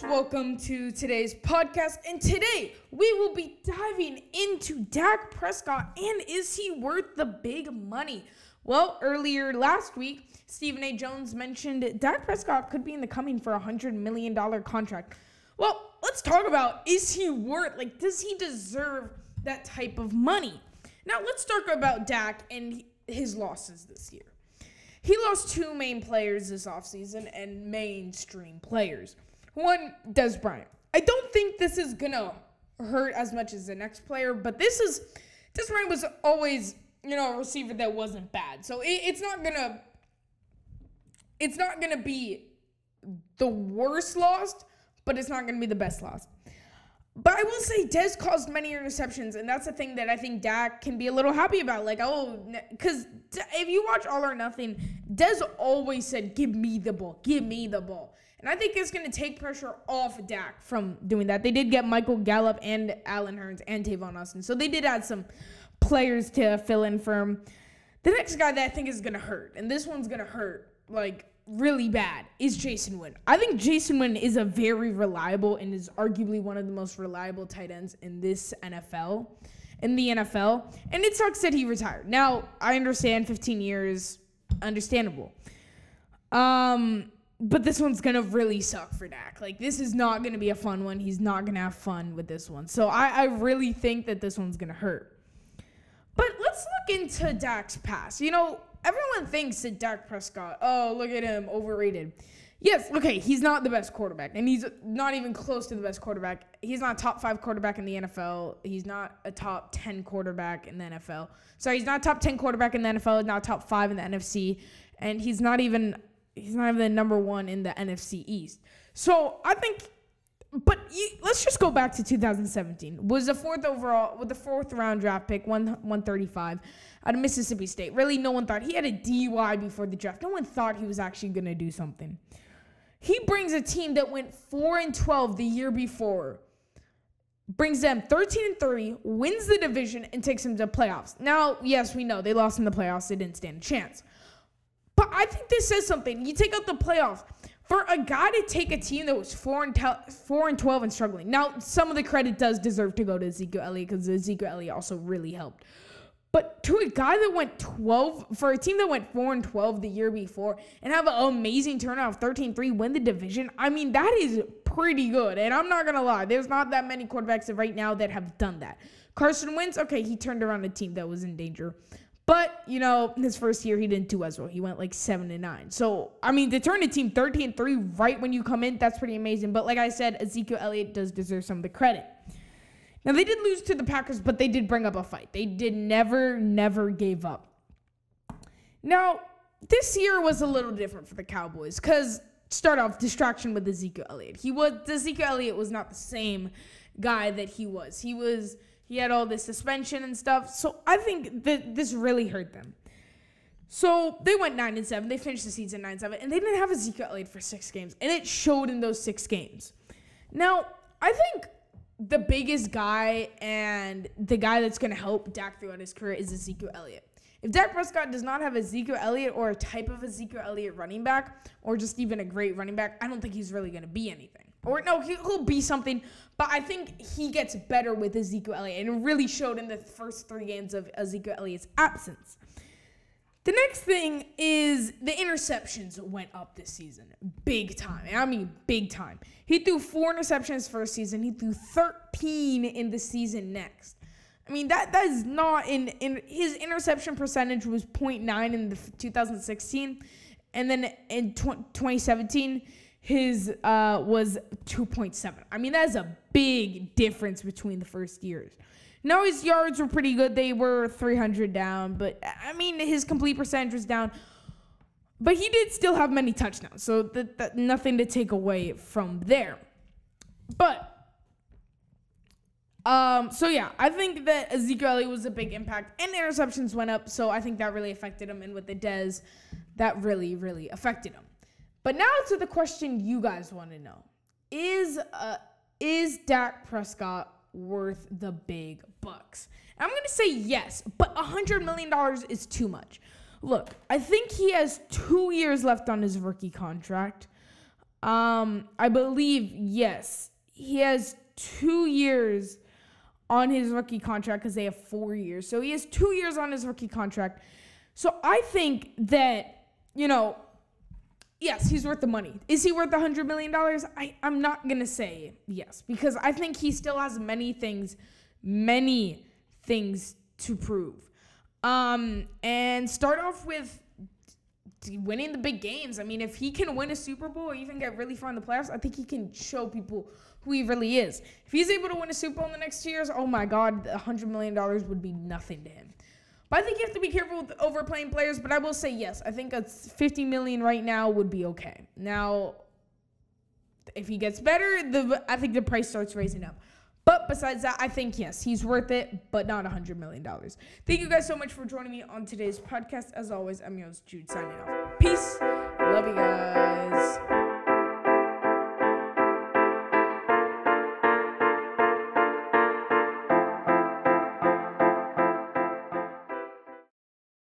Welcome to today's podcast. And today we will be diving into Dak Prescott and is he worth the big money? Well, earlier last week, Stephen A. Jones mentioned Dak Prescott could be in the coming for a $100 million contract. Well, let's talk about is he worth, like, does he deserve that type of money? Now, let's talk about Dak and his losses this year. He lost two main players this offseason and mainstream players. One, Dez Bryant. I don't think this is gonna hurt as much as the next player, but this is Dez Bryant was always, you know, a receiver that wasn't bad. So it, it's not gonna it's not gonna be the worst lost, but it's not gonna be the best lost. But I will say Dez caused many interceptions, and that's the thing that I think Dak can be a little happy about. Like, oh, because if you watch All or Nothing, Dez always said, "Give me the ball, give me the ball," and I think it's going to take pressure off Dak from doing that. They did get Michael Gallup and Allen Hurns and Tavon Austin, so they did add some players to fill in for him. The next guy that I think is going to hurt, and this one's going to hurt like really bad is Jason Witten. I think Jason Witten is a very reliable and is arguably one of the most reliable tight ends in this NFL, in the NFL. And it sucks that he retired. Now, I understand 15 years, understandable. Um, but this one's gonna really suck for Dak. Like this is not gonna be a fun one. He's not gonna have fun with this one. So I, I really think that this one's gonna hurt. But let's look into Dak's past. You know, everyone thinks that Dak Prescott, oh, look at him, overrated. Yes, okay, he's not the best quarterback, and he's not even close to the best quarterback. He's not top five quarterback in the NFL. He's not a top 10 quarterback in the NFL. So he's not top 10 quarterback in the NFL, not top five in the NFC, and he's not even he's not even the number one in the NFC East. So I think but you, let's just go back to 2017. Was the fourth overall, with the fourth round draft pick, one 135 out of Mississippi State. Really, no one thought he had a DUI before the draft. No one thought he was actually going to do something. He brings a team that went 4 and 12 the year before, brings them 13 and 30, wins the division, and takes them to playoffs. Now, yes, we know they lost in the playoffs. They didn't stand a chance. But I think this says something. You take out the playoffs for a guy to take a team that was four and te- four and twelve and struggling. Now, some of the credit does deserve to go to Ezekiel Elliott because Ezekiel Elliott also really helped. But to a guy that went 12, for a team that went 4 and 12 the year before and have an amazing turnout of 13 3, win the division, I mean, that is pretty good. And I'm not going to lie, there's not that many quarterbacks right now that have done that. Carson Wentz, okay, he turned around a team that was in danger. But, you know, his first year he didn't do as well. He went like 7 and 9. So, I mean, to turn a team 13 and 3 right when you come in, that's pretty amazing. But like I said, Ezekiel Elliott does deserve some of the credit. Now they did lose to the Packers, but they did bring up a fight. They did never, never gave up. Now, this year was a little different for the Cowboys because start off distraction with Ezekiel Elliott. He was Ezekiel Elliott was not the same guy that he was. He was he had all this suspension and stuff. So I think that this really hurt them. So they went nine and seven. They finished the season nine and seven, and they didn't have Ezekiel Elliott for six games, and it showed in those six games. Now I think the biggest guy and the guy that's going to help Dak throughout his career is Ezekiel Elliott. If Dak Prescott does not have Ezekiel Elliott or a type of Ezekiel Elliott running back, or just even a great running back, I don't think he's really going to be anything. Or no, he'll be something, but I think he gets better with Ezekiel Elliott, and it really showed in the first three games of Ezekiel Elliott's absence. The next thing is the interceptions went up this season, big time. I mean, big time. He threw four interceptions first season. He threw 13 in the season next. I mean, that that is not in in his interception percentage was 0.9 in the 2016, and then in 2017 his uh, was 2.7. I mean, that is a big difference between the first years. No, his yards were pretty good. They were 300 down, but I mean, his complete percentage was down. But he did still have many touchdowns, so that, that nothing to take away from there. But um, so yeah, I think that Ezekiel Elliott was a big impact, and interceptions went up, so I think that really affected him. And with the Dez, that really, really affected him. But now to the question you guys want to know: Is uh, is Dak Prescott worth the big bucks? And I'm to say yes, but $100 million is too much. Look, I think he has two years left on his rookie contract. Um, I believe yes, he has two years on his rookie contract because they have four years. So he has two years on his rookie contract. So I think that you know, yes, he's worth the money. Is he worth a hundred million dollars? I I'm not gonna say yes because I think he still has many things, many things to prove. Um, and start off with winning the big games. I mean, if he can win a Super Bowl or even get really far in the playoffs, I think he can show people who he really is. If he's able to win a Super Bowl in the next two years, oh my God, a hundred million dollars would be nothing to him. But I think you have to be careful with overplaying players. But I will say yes, I think a 50 million right now would be okay. Now, if he gets better, the I think the price starts raising up. But besides that, I think yes, he's worth it, but not a $100 million. Thank you guys so much for joining me on today's podcast. As always, I'm your host, Jude, signing off. Peace. Love you guys.